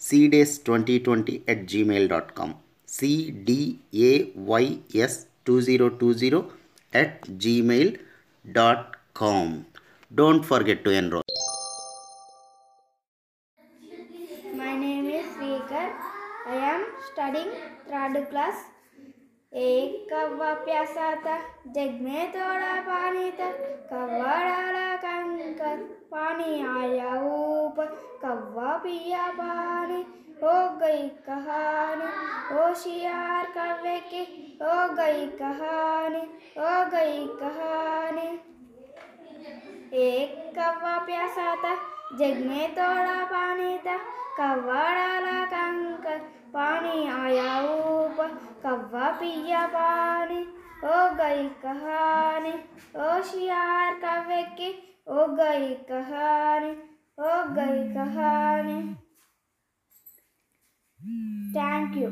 cdays2020 at gmail.com cdays2020 at gmail.com don't forget to enroll My name is Srikar. I am studying third class. एक कव्वा प्यासा था जग में थोड़ा पानी था कव्वा डाला कंकर पानी आया ऊपर कव्वा पिया पानी हो गई कहानी। होशियार कव्वे की, हो गई कहानी, हो गई कहानी। एक कौवा प्यासा था जग में थोड़ा पानी था। कौवा डाला कंकर, पानी आया ऊपर। कौवा पिया पानी, हो गई कहानी। होशियार कौवे की, हो गई कहानी। हो गई कहानी थैंक यू